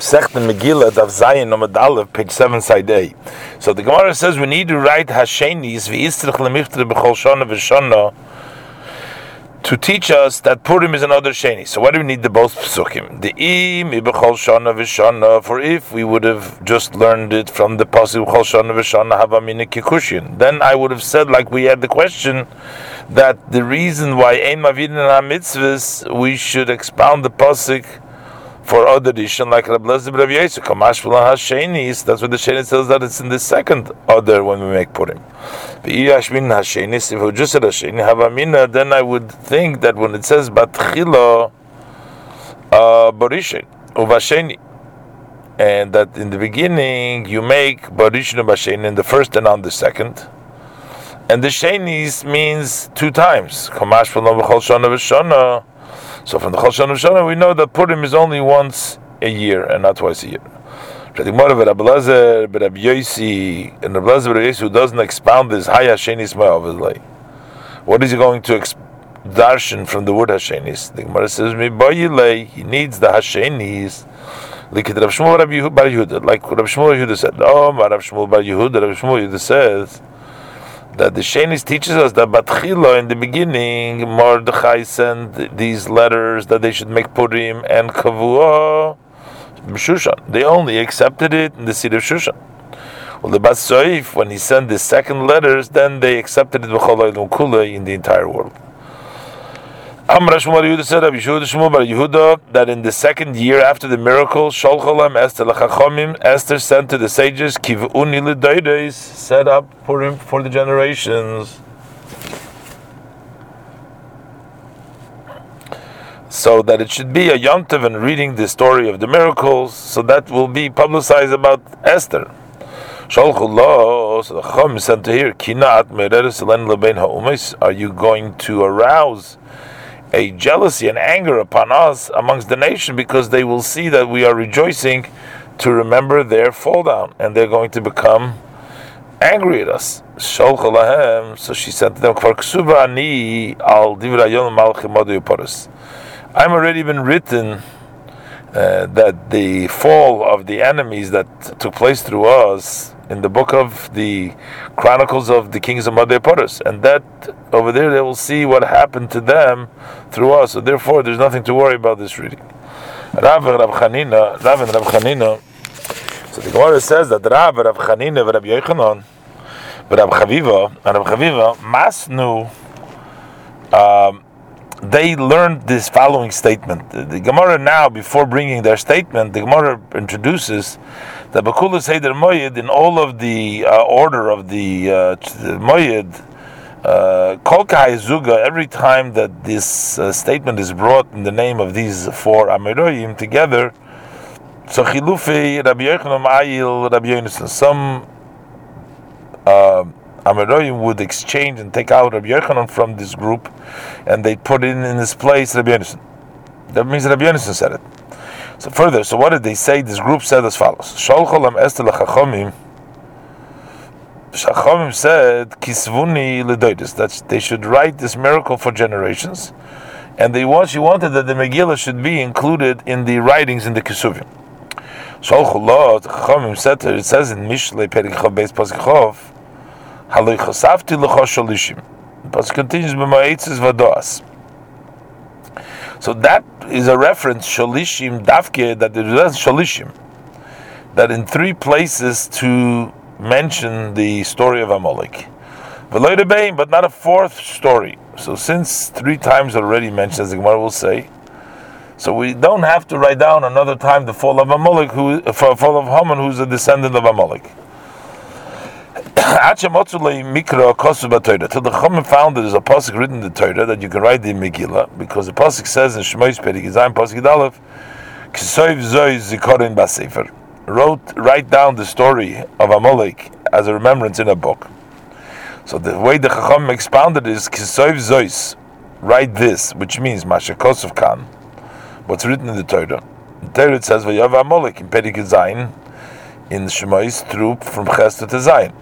Sech the Megillah, Daf Zayin, Nomad Aleph, page 7, side A. So the Gemara says we need to write Hashenis, V'istrich lemichtre b'chol shana v'shana, to teach us that Purim is another Sheni. So why do we need the both Psukim? The Im Ibechol Shana Vishana, for if we would have just learned it from the Pasuk Bechol Shana Vishana Havamina Kikushin, then I would have said, like we had the question, that the reason why Ein Mavidin mitzvahs we should expound the Pasuk for other edition like Rab Lezer Rav Yosef, Kamash Hashenis, that's what the Sheni says that it's in the second other when we make Purim. V'iyashmin Hashenis, if it just said Hasheni, Havamina, then I would think that when it says Batchila, uh, Borishin, Uvasheni, and that in the beginning you make Borishin Uvasheni in the first and on the second, and the Shenis means two times. Kamash V'chol Shana V'shana, so from the Chol Shana we know that Purim is only once a year and not twice a year. Rabbi Lezer, Rabbi Yosi, and Rabbi Lezer, Rabbi Yosi, who doesn't expound this Haya Shenis Ma'avilay. What is he going to exp- darshan from the word Hashenis? The Gemara says, "Mi He needs the Hashenis. Like Rav Shmuel Bar Yehuda, like Rav Shmuel Yehuda said. Oh, Rav Shmuel Bar Yehuda, Rav Shmuel Yehuda says that the Shenis teaches us that Batchila in the beginning, Mordechai sent these letters that they should make Purim and Kavua Shushan. They only accepted it in the city of Shushan. Well, the Basoif, when he sent the second letters, then they accepted it in the entire world. Said, Rabbi Shmuel Bar Yehuda, that in the second year after the miracle, Sholcholam Esther Esther sent to the sages, Kivuni L'Doides, set up for him for the generations. So that it should be a yontiv and reading the story of the miracles, so that will be publicized about Esther. Sholchullah, so sent to hear, Kinat Mereres Lebein Ha'umis, are you going to arouse a jealousy and anger upon us amongst the nation because they will see that we are rejoicing to remember their fall down and they're going to become angry at us. So she said to them, I'm already been written uh, that the fall of the enemies that took place through us in the book of the Chronicles of the Kings of Madhya and that over there they will see what happened to them through us. So therefore, there's nothing to worry about this reading. Rav and Rav Chanina, Rav and Rav Chanina. So the Gemara says that Rav, Rav Chanina, Rav Yochanan, Rav Chaviva, and Rav Chaviva, Masnu. Um, they learned this following statement. The, Gemara now, before bringing their statement, the Gemara introduces that Bakula Seder Moyed, in all of the uh, order of the, uh, Moyed, uh, Kolkai Zuga, every time that this uh, statement is brought in the name of these four Amiroyim together, so Chilufi Rabbi Yochanan Ayil Rabbi Yonason, some Amiroyim would exchange and take out Rabbi Yochanan from this group, and they put in in his place Rabbi Yonason. That means Rabbi Yonason said it. So further, so what did they say? This group said as follows: Sholcholam Esther lechachomim. Shachomim said kisvuni ledoidis that they should write this miracle for generations, and they want she wanted that the Megillah should be included in the writings in the Kesuvim. Sholcholot Chachomim said it says in Mishle Perik Chav Beis Pasichov, Haloi Chosafti The pasuk continues b'ma'itzes vadoas. So that is a reference shalishim dafke that there is shalishim that in three places to mention the story of Amalek. But not a fourth story. So since three times already mentioned, as the Gemara will say, so we don't have to write down another time the fall of Amalek, who uh, fall of Haman, who's a descendant of Amalek. Till the Chachamim found that there's a pasuk written in the Torah that you can write the Megillah because the pasuk says in Shmois Perik Yizayim pasuk Aleph, "Kisoiv Zoy Zikorin Basefer." Wrote write down the story of Amalek as a remembrance in a book. So the way the Chacham expounded is Kisoiv Zois. Write this, which means Mashakosov Khan. What's written in the Torah? The Torah says Vayav Amalek in Perik Yizayim in Shemais through from Chesed to Zayin.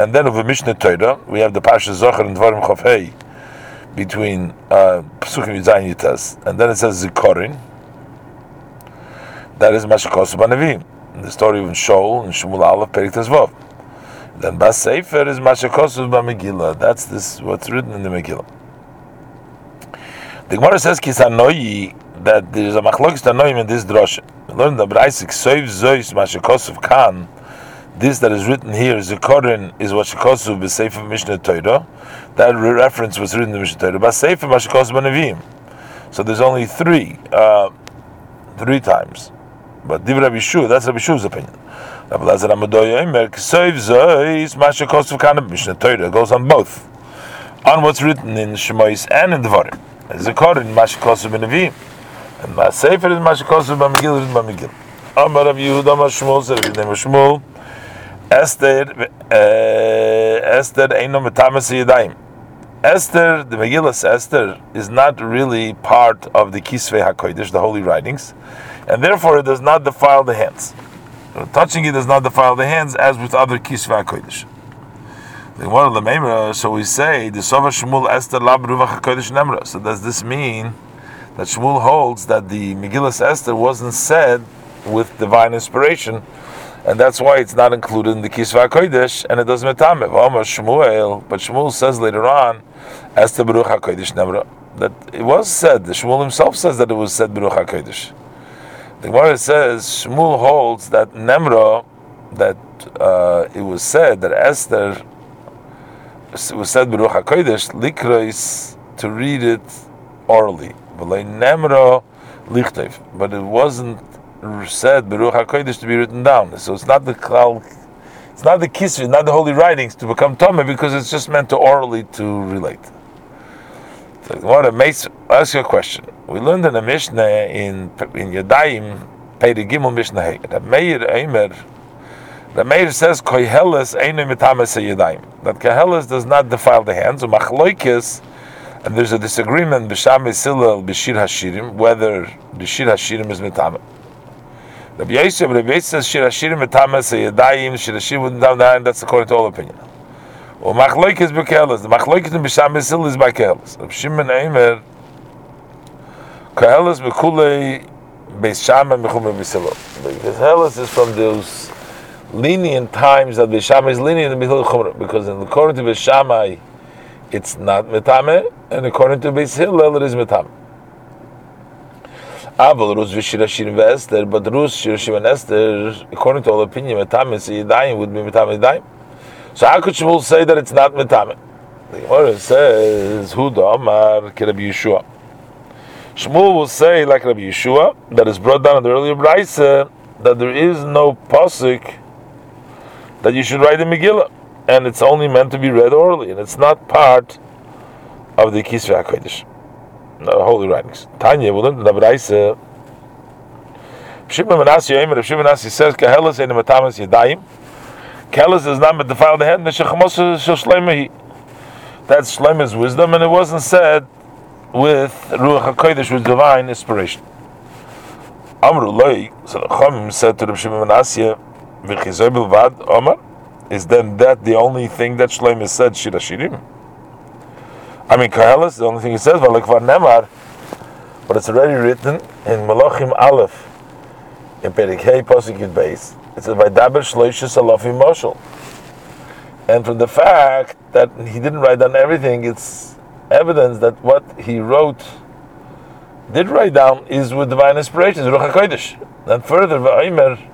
And then over Mishnah Torah, we have the Pasha Zachor and Dvarim Chofhei between uh, Psukim Zayin Yitas. And then it says Zikorin. That is Mashakos Banavim. The story of Shaul and Shmuel Aleph Perik Tezvov. Then Bas Sefer is Mashakos Megillah. That's this what's written in the Megillah. The Gemara says Kisanoi that there is a machlokes tanoim in this drasha. We learn the Braisik Soiv Zois Mashakosov Khan. This that is written here is a Korin is what Shakosov b'Sefer Mishnah Torah. That reference was written in the Mishnah Torah. But Sefer Mashakosov Banavim. So there's only three, uh, three times. But Div Rabbi Shu, that's Rabbi Shu's opinion. Rabbi Lazar Amadoy Omer Soiv Zois Mashakosov Khan Mishnah Torah goes on both. On what's written in Shemois and in Devarim. There's a Korin Mashakosov Banavim. And my Sefer is Mashikosu Bamigil is Bamigil. Amar Rav Yehuda Mashmul name was Shmuel. Esther, uh, Esther Eino Metamas Yadayim. Esther, the Megillah Esther, is not really part of the Kisvei HaKodesh, the holy writings, and therefore it does not defile the hands. Touching it does not defile the hands, as with other Kisvei HaKodesh. So we say, the Sova Shmuel Esther Lab Ruvach HaKodesh Nemra. So does this mean that Shmuel holds that the Megillah Esther wasn't said with divine inspiration, and that's why it's not included in the Kisva Kodesh, and it doesn't metame. Shmuel, but Shmuel says later on, Esther Baruch Hakodesh Nemra, that it was said. Shmuel himself says that it was said Baruch Hakodesh. The Gemara says Shmuel holds that Nemra, that uh, it was said that Esther was said Baruch Hakodesh likrais to read it orally. But it wasn't said Beruch Hakodesh to be written down. So it's not the klal, it's not the kisvi, not the holy writings to become Tomeh because it's just meant to orally to relate. So what a mace. Ask you a question. We learned in the Mishnah in in Yadayim, Peri Gimel Mishnah Hey. That Meir Eimer. The Meir says Koheles Einu Mitames Yadayim. That Koheles does not defile the hands. Umachloikis and there's a disagreement b'sham Hillel b'shir hashirim whether the shir hashirim is mitame. Rabbi Yosef, Rabbi Yosef says shir hashirim mitame yadayim shir hashirim wouldn't down the hand. That's according to all opinion. Or machloik is b'kehelas. The machloik in b'sham Hillel is by. Rabbi Shimon Eimer kehelas b'kulei b'sham and b'chumei b'silo. Because kehelas is from those lenient times that b'sham is lenient in b'chumei because in according to b'shamai it's not metame, and according to Hillel, it is metame. Aval Rus v'shirashirim v'Esther, but Rus shirashim and Esther, according to all opinion, metame yidayim would be metame yidayim. So how could Shmuel say that it's not metame? The Gemara says, Huda Amar Rabbi Yeshua. Shmuel will say, like Rabbi Yeshua, that is brought down in the earlier Brisa, that there is no pasuk that you should write in Megillah and it's only meant to be read orally, and it's not part of the Kisvei HaKodesh, the holy writings. Tanya, we learned in the Braise, Shimon Menassi Yomer, Shimon Menassi says, Kahelas ein matamas yadayim, Kehelas does not defile the head, Neshachamos Shlemehi. That's Shleme's wisdom, and it wasn't said with Ruach HaKodesh, with divine inspiration. Amru Loi, so the Chomim said to the Shimon Menassi, V'chizoi bilvad, Omar, is then that the only thing that Shlomo said Shirashirim? I mean, Kahelis, the only thing he says, Valekvar Nemar, but it's already written in Malachim Aleph, in Perikei Posik base. It says, Vaidaber Shloishis Alafim Moshel. And from the fact that he didn't write down everything, it's evidence that what he wrote, did write down, is with divine inspiration, Ruach HaKodesh. And further, V'aymer,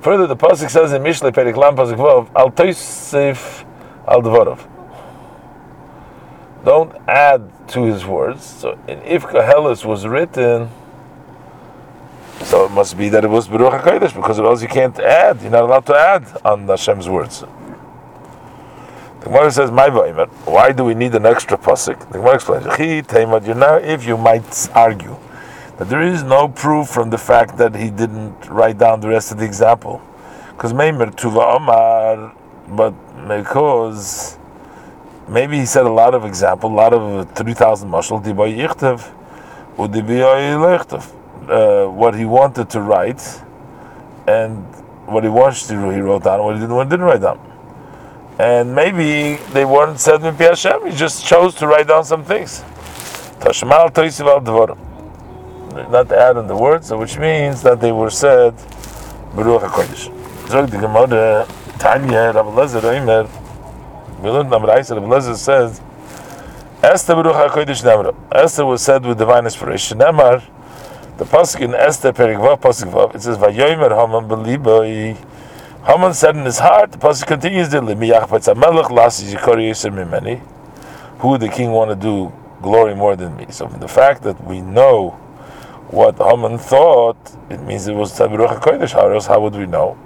Further, the pasuk says in Mishle Perik Lam pasuk Vov, Al Toisif Al Dvorov. Don't add to his words. So, if Koheles was written, so it must be that it was Beruach Hakodesh because else you can't add. You're not allowed to add on Hashem's words. The Gemara says, "My Why do we need an extra pasuk?" The Gemara explains, You know, if you might argue that there is no proof from the fact that he didn't write down the rest of the example. Because Meimer Tuva Omar, but because maybe he said a lot of example, a lot of 3,000 mashal, Diboy Yichtav, uh, what he wanted to write, and what he wanted to he wrote down, what he didn't, what didn't write down. And maybe they weren't said in Hashem, he just chose to write down some things. Tashmal al not add on the words, which means that they were said Baruch HaKodesh. Zog the Gemara, Tanya, Rabbi Lezer, we learned number Rabbi Lezer says, Esther Baruch HaKodesh Nemra. Esther was said with divine inspiration. Nemar, the pasuk in Esther Perikvav pasuk Vav, it says, Vayomer Haman Beliboi. Haman said in his heart, the pasuk continues, Limiyach Petzamelech Lasi Yikori Yisr Mimeni. Who the king want to do glory more than me? So the fact that we know what Haman thought, it means it was Baruch HaKodesh. How else, how would we know?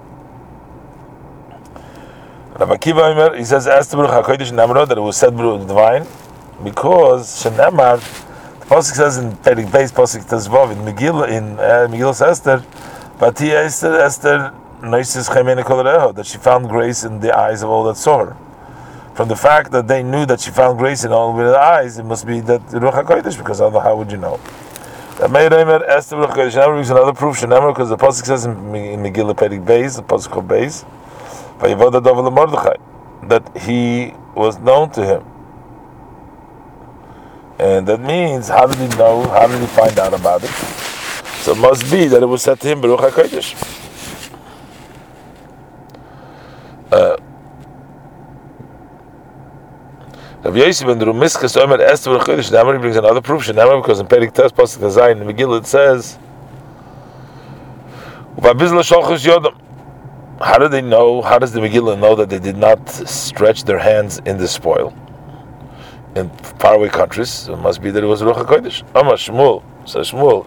Akiva, he says, Esther Baruch HaKodesh Nemra, that it was said Baruch divine, because Shenemar, the pasuk says in Perik Beis pasuk Tezvav in Megillah in uh, Megillah Esther, but he Esther Esther noises that she found grace in the eyes of all that saw her. From the fact that they knew that she found grace in all their eyes, it must be that Ruach Hakodesh, because otherwise how would you know? That made Esther Ruach Hakodesh. Never is another proof. Shenemar, because the pasuk says in, in Megillah Perik Beis, the pasuk of Beis, that he was known to him. And that means, how did he know? How did he find out about it? So it must be that it was said to him, Baruch HaKodesh. Uh, Rav Yosef the Rumiskas Omer Esther Baruch HaKodesh, he brings another proof, Shenamar, because in Perik Tes, Pasuk Hazayin, in Megillah, it says, How do they know, how does the Megillah know that they did not stretch their hands in the spoil? in faraway countries, it must be that it was Ruach HaKodesh. Amar Shmuel, says Shmuel,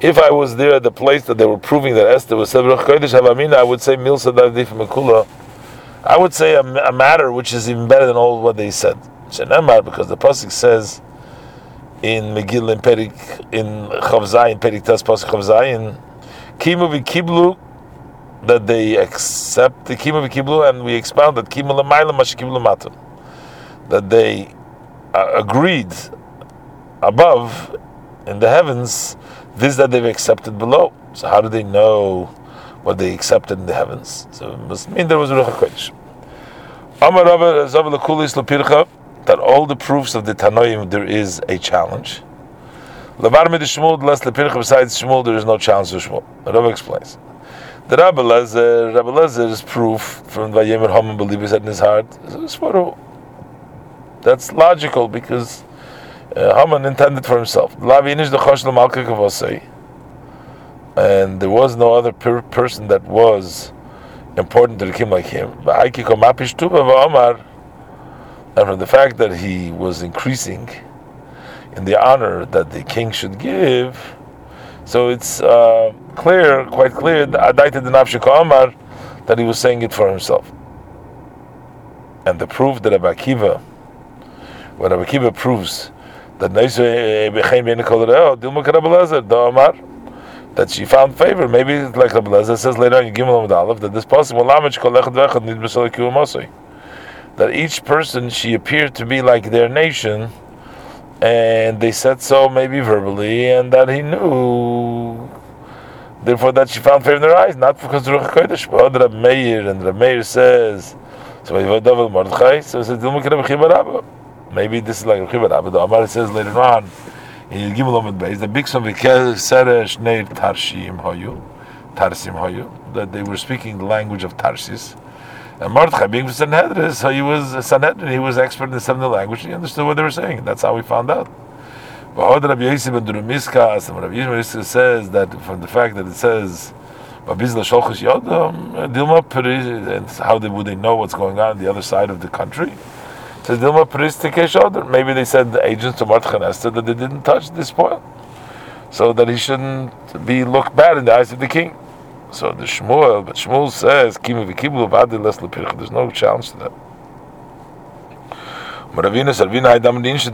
if I was there at the place that they were proving that Esther was said Ruach Havamina, I would say Mil Sadavdif Mekula. I would say a, a, matter which is even better than all what they said. Because the Pasuk says in Megillah in Perik, in Chavzai, in Perik Tas Pasuk Chavzai, Kimu Kiblu, that they accept the Kimu Kiblu, and we expound that Kimu Lamayla Mashkiblu Matun that they uh, agreed above in the heavens, this that they've accepted below. So how do they know what they accepted in the heavens? So it must mean there was a Ruach HaKodesh. That all the proofs of the Tanoim there is a challenge. Lavar mid Shmuel, less Lepircha besides Shmuel, there is no challenge to Shmuel. Rabbi explains. The Rabbi Lezer, Rabbi Lezer's proof from Vayemer Haman believers in his heart is that's logical because uh, Haman intended for himself. And there was no other per- person that was important to the king like him. And from the fact that he was increasing in the honor that the king should give, so it's uh, clear, quite clear, uh, that he was saying it for himself. And the proof that Abba Akiva when Rabbi Kiva proves that eh, eh, eh, that she found favor, maybe like Rabbi Lezer says later on in Gimel Aleph that this possible that each person she appeared to be like their nation, and they said so maybe verbally, and that he knew. Therefore, that she found favor in their eyes, not because Ruach Kodesh, but Rabbi Meir, and Rabbi Meir says, so it says, Maybe this is like Rechiva but the Amar says later on in Gimel Omid Beis, the Bigsan Seresh Neir Tarshim Hoyu, Tarsim Hoyu, that they were speaking the language of Tarsis. And Mordechai being from Sanhedrin, so he was Sanhedrin, he was expert in the seventh language, he understood what they were saying. That's how we found out. But Rabbi Yosef ben Durumiskas, and Rabbi Yosef says that from the fact that it says Yodam, uh, and how they, would they know what's going on on the other side of the country? Says Dilma Maybe they said the agents of Mordechai Esther that they didn't touch the spoil, so that he shouldn't be looked bad in the eyes of the king. So the Shmuel, but Shmuel says Kimu v'kiblu v'adi les There's no challenge to that.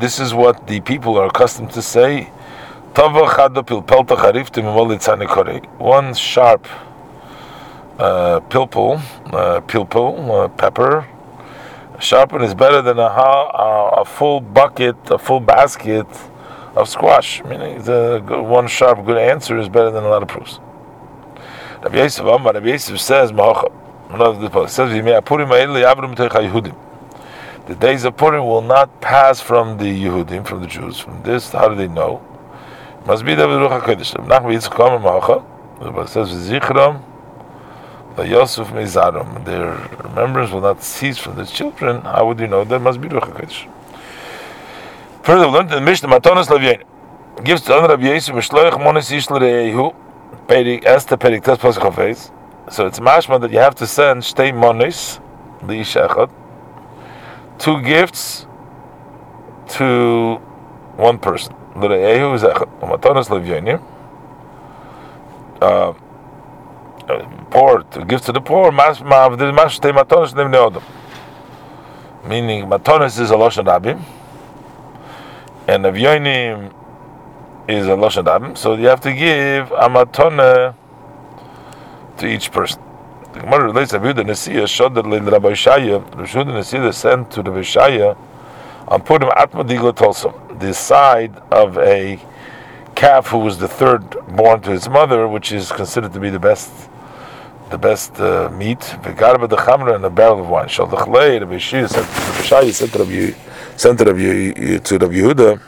This is what the people are accustomed to say. One sharp uh, pilpul, uh, pilpul, uh, pepper, sharpen is better than a, a, a full bucket, a full basket of squash. Meaning, the one sharp, good answer is better than a lot of proofs. Rabbi Yosef Amar, Rabbi Yosef says, says, the days of Purim will not pass from the Yehudim, from the Jews. From this, how do they know? Must be the Ruach HaKodesh. Nach wie Yitzchak Omer Malcha, but it says, Zichram, the Yosef Mezarim. Their remembrance will not cease from the children. How would you know? That must be Ruach HaKodesh. Further, we learned in the Mishnah, Matonas Lavyein. Gives to Rabbi Yisrael, Mishloich Monis Yishler Yehu, Perik, Esther Perik, Tes Pasach HaFeiz. So it's mashma that you have to send Shtei Monis, the Ishachot, two gifts to one person. L're'ehu zechot. Matonas Lavyenim. Uh, poor, to give to the poor, mashma, the mash Shtei Matonas Nevne Odom. Meaning, Matonas is a Loshan Rabim, and Avyonim is a Loshan Rabim, so you have to give a Matona to each person. The Gemara relates that Yehuda Nesiya Shodad Lein Rabbi Shaya, Yehuda Nesiya sent to Rabbi Shaya on Purim Atma Digla Tolsom, the side of a calf who was the third born to his mother, which is considered to be the best the best uh, meat. V'garba the chamra and a barrel of wine. Shal the chlei, Rabbi Shaya said to Rabbi Shaya, said to Rabbi, sent to Rabbi, to Rabbi Yehuda,